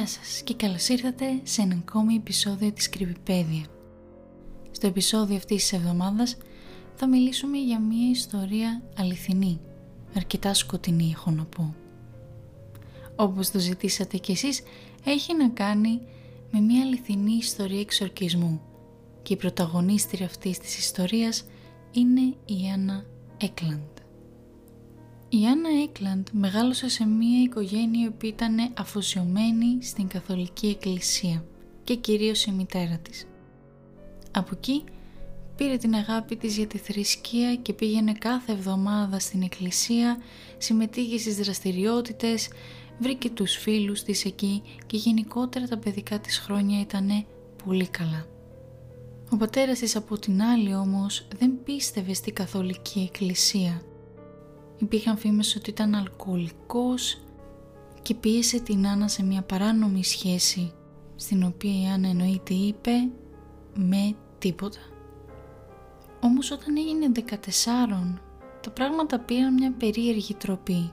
Γεια σας και καλώς ήρθατε σε ένα ακόμη επεισόδιο της Κρυβιπέδια. Στο επεισόδιο αυτής της εβδομάδας θα μιλήσουμε για μια ιστορία αληθινή, αρκετά σκοτεινή έχω να πω. Όπως το ζητήσατε κι εσείς, έχει να κάνει με μια αληθινή ιστορία εξορκισμού και η πρωταγωνίστρια αυτής της ιστορίας είναι η Άννα Έκλαντ. Η Άννα Έκλαντ μεγάλωσε σε μια οικογένεια που ήταν αφοσιωμένη στην Καθολική Εκκλησία και κυρίως η μητέρα της. Από εκεί πήρε την αγάπη της για τη θρησκεία και πήγαινε κάθε εβδομάδα στην εκκλησία, συμμετείχε στις δραστηριότητες, βρήκε τους φίλους της εκεί και γενικότερα τα παιδικά της χρόνια ήταν πολύ καλά. Ο πατέρας της από την άλλη όμως δεν πίστευε στη καθολική εκκλησία. Υπήρχαν φήμες ότι ήταν αλκοολικός και πίεσε την Άννα σε μια παράνομη σχέση στην οποία η Άννα εννοείται είπε με τίποτα. Όμως όταν έγινε 14 τα πράγματα πήραν μια περίεργη τροπή.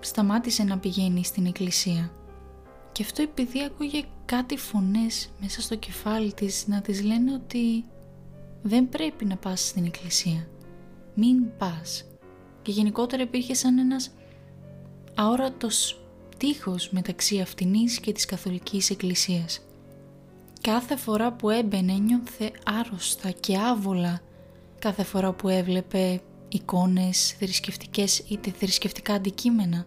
Σταμάτησε να πηγαίνει στην εκκλησία. Και αυτό επειδή ακούγε κάτι φωνές μέσα στο κεφάλι της να της λένε ότι δεν πρέπει να πας στην εκκλησία. Μην πας. Και γενικότερα υπήρχε σαν ένας αόρατος τείχος μεταξύ αυτινής και της καθολικής εκκλησίας. Κάθε φορά που έμπαινε νιώθε άρρωστα και άβολα κάθε φορά που έβλεπε εικόνες θρησκευτικές είτε θρησκευτικά αντικείμενα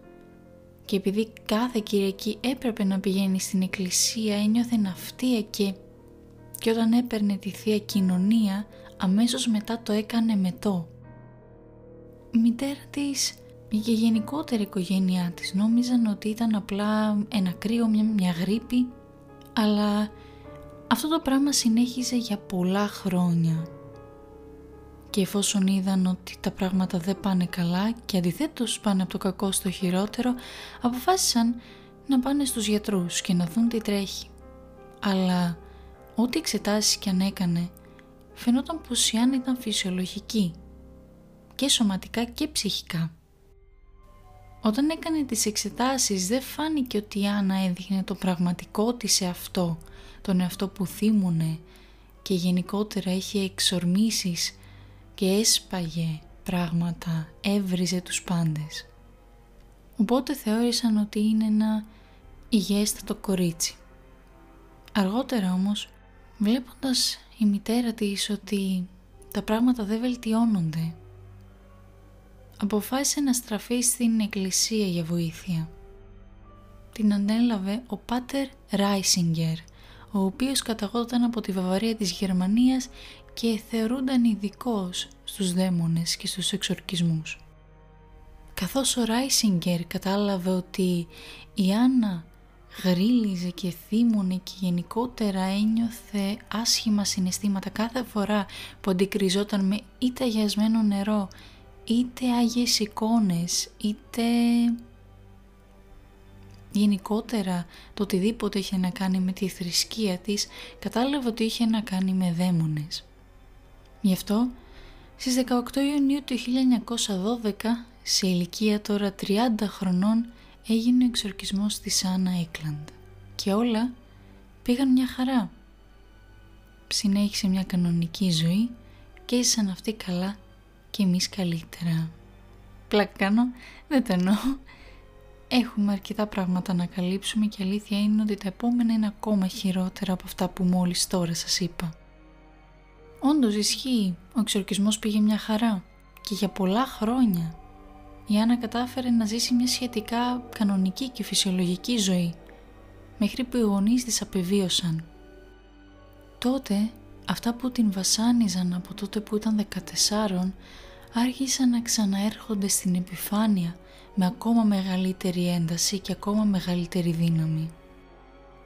και επειδή κάθε Κυριακή έπρεπε να πηγαίνει στην εκκλησία ένιωθε ναυτία και και όταν έπαιρνε τη Θεία Κοινωνία αμέσως μετά το έκανε μετό. Η μητέρα της και η γενικότερη οικογένειά της νόμιζαν ότι ήταν απλά ένα κρύο, μια, μια γρήπη αλλά αυτό το πράγμα συνέχιζε για πολλά χρόνια και εφόσον είδαν ότι τα πράγματα δεν πάνε καλά και αντιθέτως πάνε από το κακό στο χειρότερο, αποφάσισαν να πάνε στους γιατρούς και να δουν τι τρέχει. Αλλά ό,τι εξετάσεις και αν έκανε, φαινόταν πως η Άννα ήταν φυσιολογική και σωματικά και ψυχικά. Όταν έκανε τις εξετάσεις δεν φάνηκε ότι η Άννα έδειχνε το πραγματικό της σε αυτό, τον εαυτό που θύμουνε και γενικότερα είχε εξορμήσεις και έσπαγε πράγματα, έβριζε τους πάντες. Οπότε θεώρησαν ότι είναι ένα υγιέστατο κορίτσι. Αργότερα όμως, βλέποντας η μητέρα της ότι τα πράγματα δεν βελτιώνονται, αποφάσισε να στραφεί στην εκκλησία για βοήθεια. Την ανέλαβε ο Πάτερ Ράισιγκερ, ο οποίος καταγόταν από τη Βαβαρία της Γερμανίας και θεωρούνταν ειδικός στους δαίμονες και στους εξορκισμούς. Καθώς ο Ράισιγκερ κατάλαβε ότι η Άννα γρίλιζε και θύμωνε και γενικότερα ένιωθε άσχημα συναισθήματα κάθε φορά που αντικριζόταν με είτε αγιασμένο νερό, είτε άγιες εικόνες, είτε γενικότερα το οτιδήποτε είχε να κάνει με τη θρησκεία της, κατάλαβε ότι είχε να κάνει με δαίμονες. Γι' αυτό στις 18 Ιουνίου του 1912 σε ηλικία τώρα 30 χρονών έγινε ο εξορκισμός της Άννα Έκλαντ και όλα πήγαν μια χαρά. Συνέχισε μια κανονική ζωή και ήσαν αυτή καλά και εμείς καλύτερα. Πλάκα κάνω, δεν το εννοώ. Έχουμε αρκετά πράγματα να καλύψουμε και αλήθεια είναι ότι τα επόμενα είναι ακόμα χειρότερα από αυτά που μόλις τώρα σας είπα. Όντως ισχύει, ο εξορκισμός πήγε μια χαρά και για πολλά χρόνια η Άννα κατάφερε να ζήσει μια σχετικά κανονική και φυσιολογική ζωή μέχρι που οι γονείς της απεβίωσαν. Τότε αυτά που την βασάνιζαν από τότε που ήταν 14 άρχισαν να ξαναέρχονται στην επιφάνεια με ακόμα μεγαλύτερη ένταση και ακόμα μεγαλύτερη δύναμη.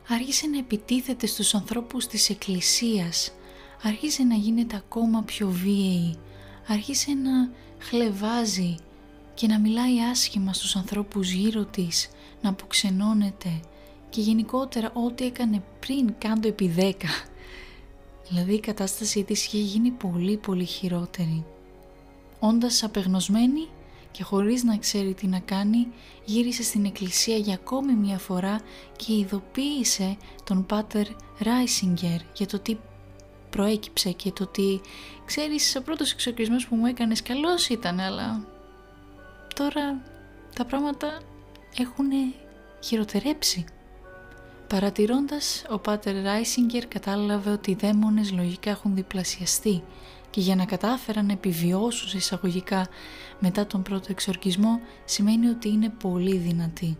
Άρχισε να επιτίθεται στους ανθρώπους της εκκλησίας άρχισε να γίνεται ακόμα πιο βίαιη, άρχισε να χλεβάζει και να μιλάει άσχημα στους ανθρώπους γύρω της, να αποξενώνεται και γενικότερα ό,τι έκανε πριν κάτω επί δέκα. Δηλαδή η κατάστασή της είχε γίνει πολύ πολύ χειρότερη. Όντας απεγνωσμένη, και χωρίς να ξέρει τι να κάνει γύρισε στην εκκλησία για ακόμη μια φορά και ειδοποίησε τον Πάτερ Ράισιγκερ για το τι προέκυψε και το ότι ξέρεις ο πρώτος εξορκισμός που μου έκανες καλός ήταν αλλά τώρα τα πράγματα έχουν χειροτερέψει. Παρατηρώντας, ο Πάτερ Ράισιγκερ κατάλαβε ότι οι δαίμονες λογικά έχουν διπλασιαστεί και για να κατάφεραν να επιβιώσουν εισαγωγικά μετά τον πρώτο εξορκισμό σημαίνει ότι είναι πολύ δυνατοί.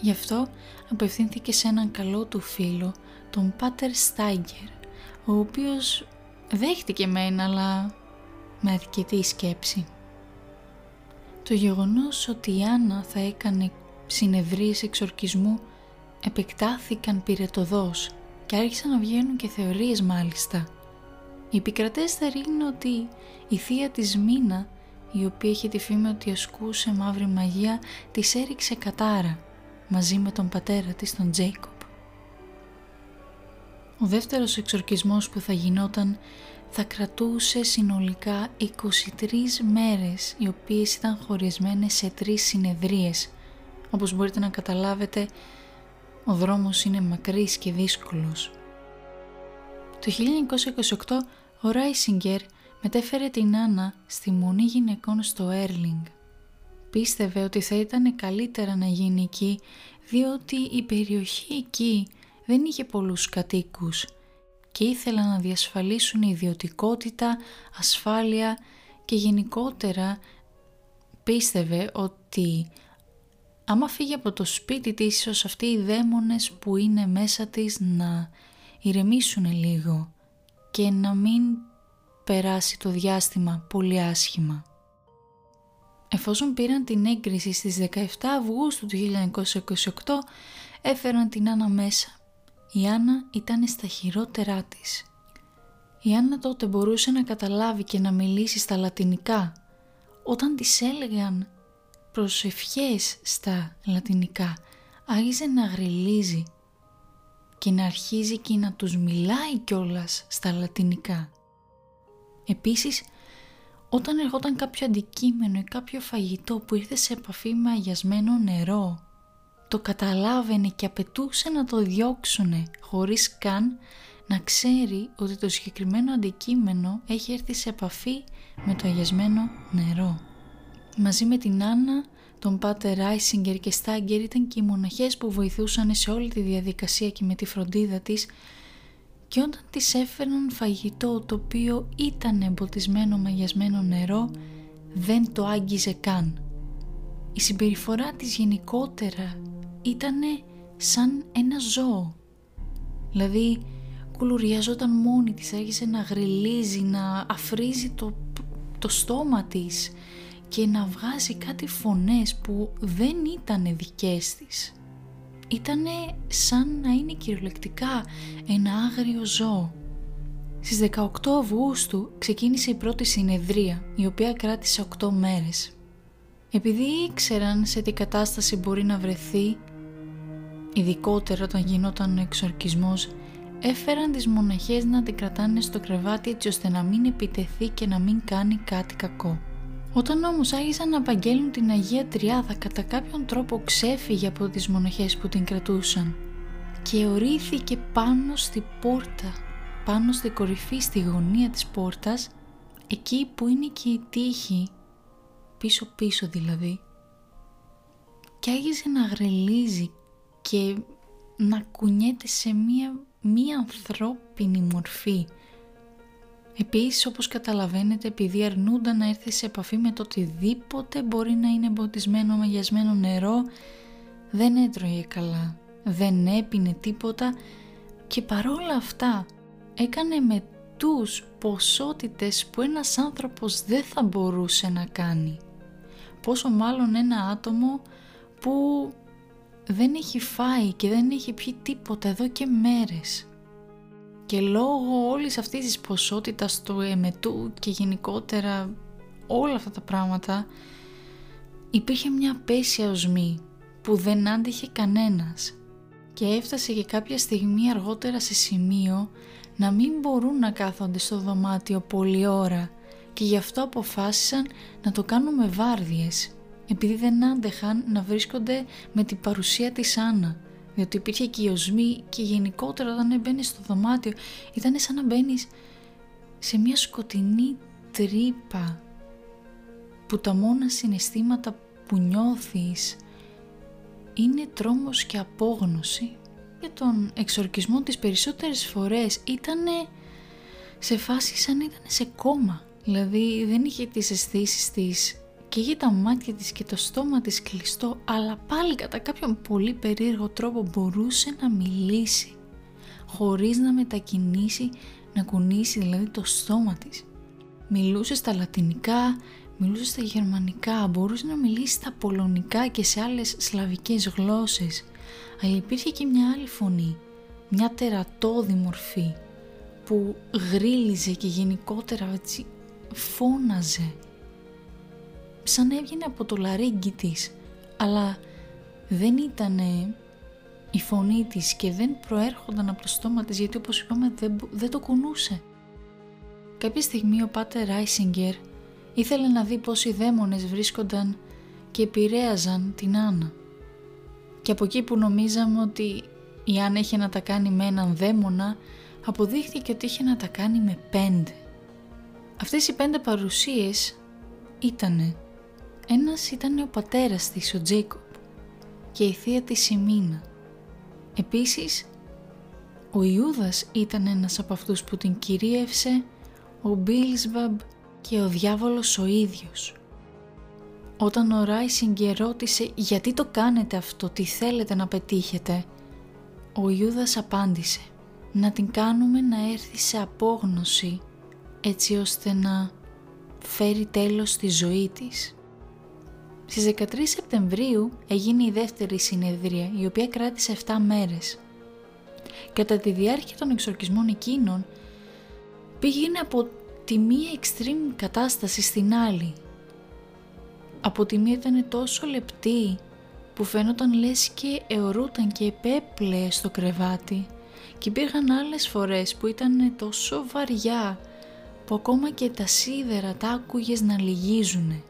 Γι' αυτό απευθύνθηκε σε έναν καλό του φίλο, τον Πάτερ Στάιγκερ, ο οποίος δέχτηκε μεν αλλά με αρκετή σκέψη. Το γεγονός ότι η Άννα θα έκανε συνεδρίες εξορκισμού επεκτάθηκαν πυρετοδός και άρχισαν να βγαίνουν και θεωρίες μάλιστα. Η επικρατέστερη είναι ότι η θεία της Μίνα, η οποία είχε τη φήμη ότι ασκούσε μαύρη μαγεία, της έριξε κατάρα μαζί με τον πατέρα της, τον Τζέικοπ. Ο δεύτερος εξορκισμός που θα γινόταν θα κρατούσε συνολικά 23 μέρες οι οποίες ήταν χωρισμένες σε τρεις συνεδρίες. Όπως μπορείτε να καταλάβετε ο δρόμος είναι μακρύς και δύσκολος. Το 1928 ο Ράισιγκερ μετέφερε την Άννα στη Μονή Γυναικών στο Έρλινγκ. Πίστευε ότι θα ήταν καλύτερα να γίνει εκεί διότι η περιοχή εκεί δεν είχε πολλούς κατοίκους και ήθελαν να διασφαλίσουν ιδιωτικότητα, ασφάλεια και γενικότερα πίστευε ότι άμα φύγει από το σπίτι της ίσως αυτοί οι δαίμονες που είναι μέσα της να ηρεμήσουν λίγο και να μην περάσει το διάστημα πολύ άσχημα. Εφόσον πήραν την έγκριση στις 17 Αυγούστου του 1928 έφεραν την Άννα μέσα. Η Άννα ήταν στα χειρότερά της. Η Άννα τότε μπορούσε να καταλάβει και να μιλήσει στα λατινικά όταν της έλεγαν προσευχές στα λατινικά άρχιζε να γριλίζει και να αρχίζει και να τους μιλάει κιόλας στα λατινικά. Επίσης, όταν ερχόταν κάποιο αντικείμενο ή κάποιο φαγητό που ήρθε σε επαφή με αγιασμένο νερό, το καταλάβαινε και απαιτούσε να το διώξουνε χωρίς καν να ξέρει ότι το συγκεκριμένο αντικείμενο έχει έρθει σε επαφή με το αγιασμένο νερό. Μαζί με την Άννα, τον Πάτερ Ράισιγκερ και Στάγκερ ήταν και οι μοναχές που βοηθούσαν σε όλη τη διαδικασία και με τη φροντίδα της και όταν της έφεραν φαγητό το οποίο ήταν εμποτισμένο μαγιασμένο νερό δεν το άγγιζε καν. Η συμπεριφορά της γενικότερα ήταν σαν ένα ζώο. Δηλαδή κουλουριαζόταν μόνη της, άρχισε να γριλίζει, να αφρίζει το, το στόμα της και να βγάζει κάτι φωνές που δεν ήταν δικές της. Ήτανε σαν να είναι κυριολεκτικά ένα άγριο ζώο. Στις 18 Αυγούστου ξεκίνησε η πρώτη συνεδρία, η οποία κράτησε 8 μέρες. Επειδή ήξεραν σε τι κατάσταση μπορεί να βρεθεί, ειδικότερα όταν γινόταν ο εξορκισμός, έφεραν τις μοναχές να την κρατάνε στο κρεβάτι έτσι ώστε να μην επιτεθεί και να μην κάνει κάτι κακό. Όταν όμως άρχισαν να απαγγέλνουν την Αγία Τριάδα κατά κάποιον τρόπο ξέφυγε από τις μοναχές που την κρατούσαν και ορίστηκε πάνω στη πόρτα, πάνω στη κορυφή, στη γωνία της πόρτας, εκεί που είναι και η τύχη, πίσω πίσω δηλαδή. Και άρχισε να γρελίζει και να κουνιέται σε μία, μία ανθρώπινη μορφή Επίσης όπως καταλαβαίνετε επειδή αρνούνταν να έρθει σε επαφή με το οτιδήποτε μπορεί να είναι εμποτισμένο μαγιασμένο νερό δεν έτρωγε καλά, δεν έπινε τίποτα και παρόλα αυτά έκανε με τους ποσότητες που ένας άνθρωπος δεν θα μπορούσε να κάνει. Πόσο μάλλον ένα άτομο που δεν έχει φάει και δεν έχει πιει τίποτα εδώ και μέρες και λόγω όλης αυτής της ποσότητας του εμετού και γενικότερα όλα αυτά τα πράγματα υπήρχε μια πέσια οσμή που δεν άντυχε κανένας. Και έφτασε και κάποια στιγμή αργότερα σε σημείο να μην μπορούν να κάθονται στο δωμάτιο πολλή ώρα και γι' αυτό αποφάσισαν να το κάνουν με βάρδιες επειδή δεν άντεχαν να βρίσκονται με την παρουσία της Άννα διότι υπήρχε και η οσμή και γενικότερα όταν έμπαινες στο δωμάτιο ήταν σαν να μπαίνεις σε μια σκοτεινή τρύπα που τα μόνα συναισθήματα που νιώθεις είναι τρόμος και απόγνωση. Για τον εξορκισμό τις περισσότερες φορές ήταν σε φάση σαν ήταν σε κόμμα. Δηλαδή δεν είχε τις αισθήσεις της και είχε τα μάτια της και το στόμα της κλειστό αλλά πάλι κατά κάποιον πολύ περίεργο τρόπο μπορούσε να μιλήσει χωρίς να μετακινήσει, να κουνήσει δηλαδή το στόμα της. Μιλούσε στα λατινικά, μιλούσε στα γερμανικά, μπορούσε να μιλήσει στα πολωνικά και σε άλλες σλαβικές γλώσσες αλλά υπήρχε και μια άλλη φωνή, μια τερατώδη μορφή που γρίλιζε και γενικότερα έτσι φώναζε σαν έβγαινε από το λαρίγκι της αλλά δεν ήταν η φωνή της και δεν προέρχονταν από το στόμα της γιατί όπως είπαμε δεν, δεν το κουνούσε. Κάποια στιγμή ο Πάτερ Ράισιγκερ ήθελε να δει πως οι δαίμονες βρίσκονταν και επηρέαζαν την Άννα. Και από εκεί που νομίζαμε ότι η Άννα είχε να τα κάνει με έναν δαίμονα, αποδείχθηκε ότι είχε να τα κάνει με πέντε. Αυτές οι πέντε παρουσίες ήτανε. Ένας ήταν ο πατέρας της, ο Τζέικοπ, και η θεία της η Μίνα. Επίσης, ο Ιούδας ήταν ένας από αυτούς που την κυρίευσε, ο Μπίλσβαμπ και ο διάβολος ο ίδιος. Όταν ο Ράισιγκ ρώτησε γιατί το κάνετε αυτό, τι θέλετε να πετύχετε, ο Ιούδας απάντησε να την κάνουμε να έρθει σε απόγνωση έτσι ώστε να φέρει τέλος στη ζωή της. Στις 13 Σεπτεμβρίου έγινε η δεύτερη συνεδρία η οποία κράτησε 7 μέρες. Κατά τη διάρκεια των εξορκισμών εκείνων πήγαινε από τη μία extreme κατάσταση στην άλλη. Από τη μία ήταν τόσο λεπτή που φαίνονταν λες και αιωρούταν και επέπλεε στο κρεβάτι και υπήρχαν άλλες φορές που ήταν τόσο βαριά που ακόμα και τα σίδερα τα άκουγες να λυγίζουνε.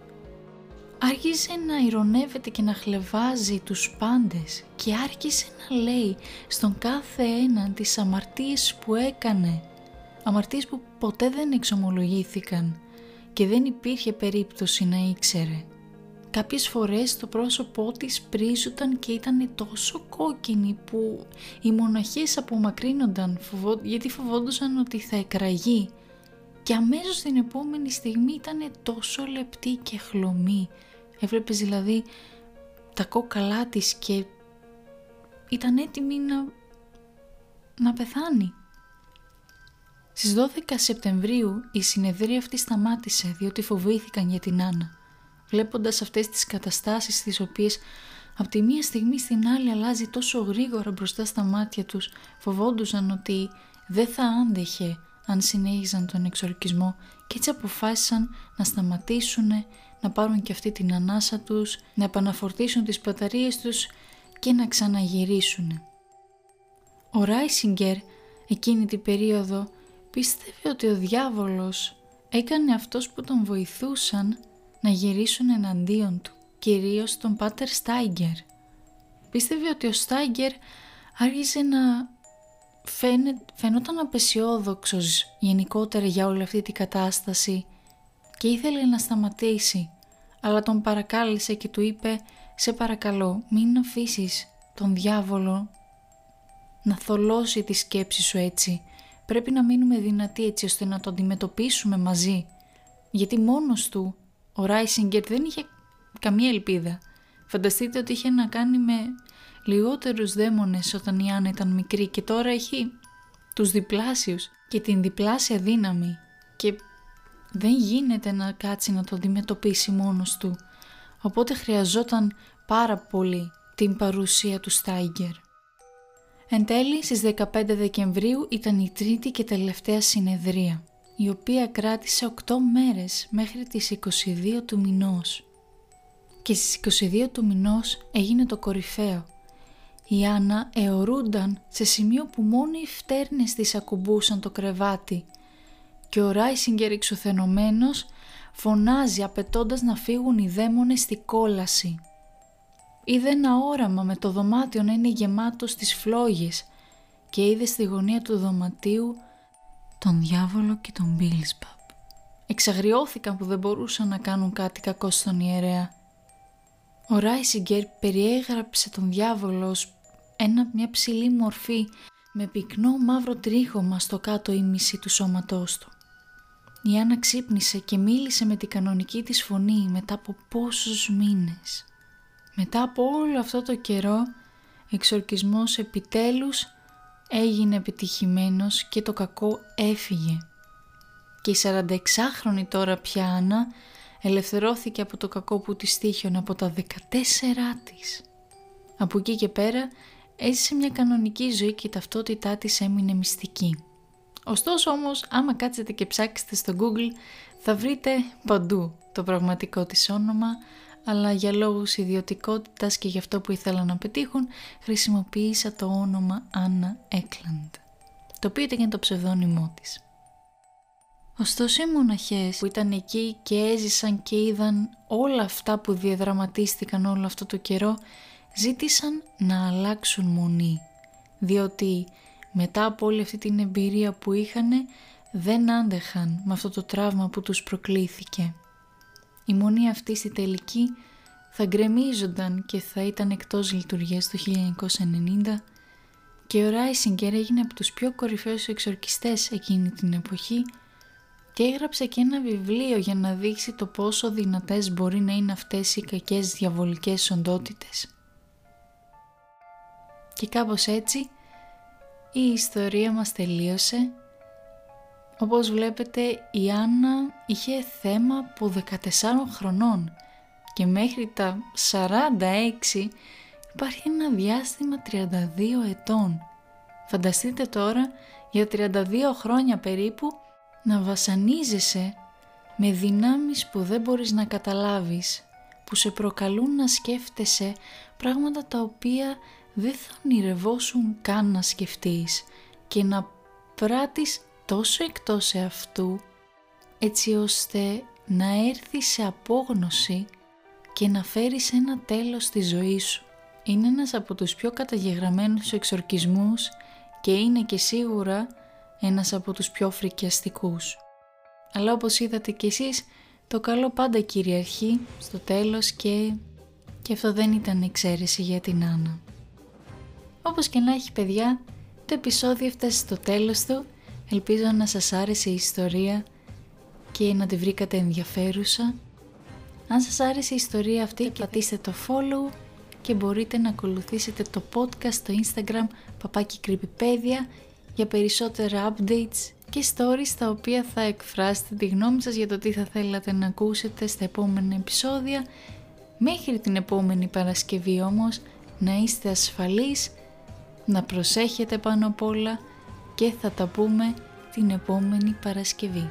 Άρχισε να ηρωνεύεται και να χλεβάζει τους πάντες και άρχισε να λέει στον κάθε έναν τις αμαρτίες που έκανε αμαρτίες που ποτέ δεν εξομολογήθηκαν και δεν υπήρχε περίπτωση να ήξερε. Κάποιες φορές το πρόσωπό της πρίζονταν και ήταν τόσο κόκκινη που οι μοναχές απομακρύνονταν γιατί φοβόντουσαν ότι θα εκραγεί και αμέσως την επόμενη στιγμή ήταν τόσο λεπτή και χλωμή. Έβλεπες δηλαδή τα κόκαλά της και ήταν έτοιμη να, να πεθάνει. Στις 12 Σεπτεμβρίου η συνεδρία αυτή σταμάτησε διότι φοβήθηκαν για την Άννα. Βλέποντας αυτές τις καταστάσεις τις οποίες από τη μία στιγμή στην άλλη αλλάζει τόσο γρήγορα μπροστά στα μάτια τους φοβόντουσαν ότι δεν θα άντεχε αν συνέχιζαν τον εξορκισμό και έτσι αποφάσισαν να σταματήσουν, να πάρουν και αυτή την ανάσα τους, να επαναφορτήσουν τις μπαταρίες τους και να ξαναγυρίσουν. Ο Ράισιγκερ εκείνη την περίοδο πίστευε ότι ο διάβολος έκανε αυτός που τον βοηθούσαν να γυρίσουν εναντίον του, κυρίως τον Πάτερ Στάιγκερ. Πίστευε ότι ο Στάιγκερ άρχισε να φαίνε, φαινόταν απεσιόδοξος γενικότερα για όλη αυτή την κατάσταση και ήθελε να σταματήσει, αλλά τον παρακάλεσε και του είπε «Σε παρακαλώ μην αφήσεις τον διάβολο να θολώσει τη σκέψη σου έτσι πρέπει να μείνουμε δυνατοί έτσι ώστε να το αντιμετωπίσουμε μαζί. Γιατί μόνος του ο Ράισιγκερ δεν είχε καμία ελπίδα. Φανταστείτε ότι είχε να κάνει με λιγότερους δαίμονες όταν η Άννα ήταν μικρή και τώρα έχει τους διπλάσιους και την διπλάσια δύναμη και δεν γίνεται να κάτσει να το αντιμετωπίσει μόνος του. Οπότε χρειαζόταν πάρα πολύ την παρουσία του Στάιγκερ. Εν τέλει στις 15 Δεκεμβρίου ήταν η τρίτη και τελευταία συνεδρία, η οποία κράτησε 8 μέρες μέχρι τις 22 του μηνός. Και στις 22 του μηνός έγινε το κορυφαίο. Η Άννα αιωρούνταν σε σημείο που μόνο οι φτέρνες της ακουμπούσαν το κρεβάτι και ο Ράισιγκερ εξουθενωμένος φωνάζει απαιτώντας να φύγουν οι δαίμονες στη κόλαση. Είδε ένα όραμα με το δωμάτιο να είναι γεμάτος στις φλόγες και είδε στη γωνία του δωματίου τον διάβολο και τον Μπίλσπαπ. Εξαγριώθηκαν που δεν μπορούσαν να κάνουν κάτι κακό στον ιερέα. Ο Ράισιγκερ περιέγραψε τον διάβολο ως ένα, μια ψηλή μορφή με πυκνό μαύρο τρίχωμα στο κάτω ήμιση του σώματός του. Η Άννα ξύπνησε και μίλησε με την κανονική της φωνή μετά από πόσους μήνες. Μετά από όλο αυτό το καιρό, εξορκισμός επιτέλους έγινε επιτυχημένος και το κακό έφυγε. Και η 46χρονη τώρα πια Άννα ελευθερώθηκε από το κακό που της τύχιον από τα 14 της. Από εκεί και πέρα έζησε μια κανονική ζωή και η ταυτότητά της έμεινε μυστική. Ωστόσο όμως άμα κάτσετε και ψάξετε στο Google θα βρείτε παντού το πραγματικό της όνομα αλλά για λόγους ιδιωτικότητας και για αυτό που ήθελα να πετύχουν χρησιμοποίησα το όνομα Anna Eklund το οποίο ήταν το ψευδόνυμό της. Ωστόσο οι μοναχές που ήταν εκεί και έζησαν και είδαν όλα αυτά που διαδραματίστηκαν όλο αυτό το καιρό ζήτησαν να αλλάξουν μονή διότι μετά από όλη αυτή την εμπειρία που είχαν δεν άντεχαν με αυτό το τραύμα που τους προκλήθηκε. Η μονή αυτή στη τελική θα γκρεμίζονταν και θα ήταν εκτός λειτουργίας το 1990 και ο Ράισιγκερ έγινε από τους πιο κορυφαίους εξορκιστές εκείνη την εποχή και έγραψε και ένα βιβλίο για να δείξει το πόσο δυνατές μπορεί να είναι αυτές οι κακές διαβολικές οντότητες. Και κάπως έτσι η ιστορία μας τελείωσε. Όπως βλέπετε η Άννα είχε θέμα από 14 χρονών και μέχρι τα 46 υπάρχει ένα διάστημα 32 ετών. Φανταστείτε τώρα για 32 χρόνια περίπου να βασανίζεσαι με δυνάμεις που δεν μπορείς να καταλάβεις, που σε προκαλούν να σκέφτεσαι πράγματα τα οποία δεν θα ονειρευόσουν καν να σκεφτείς και να πράττεις τόσο εκτός αυτού έτσι ώστε να έρθει σε απόγνωση και να φέρεις ένα τέλος στη ζωή σου. Είναι ένας από τους πιο καταγεγραμμένους εξορκισμούς και είναι και σίγουρα ένας από τους πιο φρικιαστικούς. Αλλά όπως είδατε κι εσείς, το καλό πάντα κυριαρχεί στο τέλος και... και αυτό δεν ήταν εξαίρεση για την Άννα. Όπως και να έχει παιδιά, το επεισόδιο έφτασε στο τέλος του. Ελπίζω να σας άρεσε η ιστορία και να τη βρήκατε ενδιαφέρουσα. Αν σας άρεσε η ιστορία αυτή, πατήστε το follow και μπορείτε να ακολουθήσετε το podcast στο Instagram παπάκι Creepypedia για περισσότερα updates και stories τα οποία θα εκφράσετε τη γνώμη σας για το τι θα θέλατε να ακούσετε στα επόμενα επεισόδια. Μέχρι την επόμενη Παρασκευή όμως να είστε ασφαλείς να προσέχετε πάνω απ' όλα και θα τα πούμε την επόμενη Παρασκευή.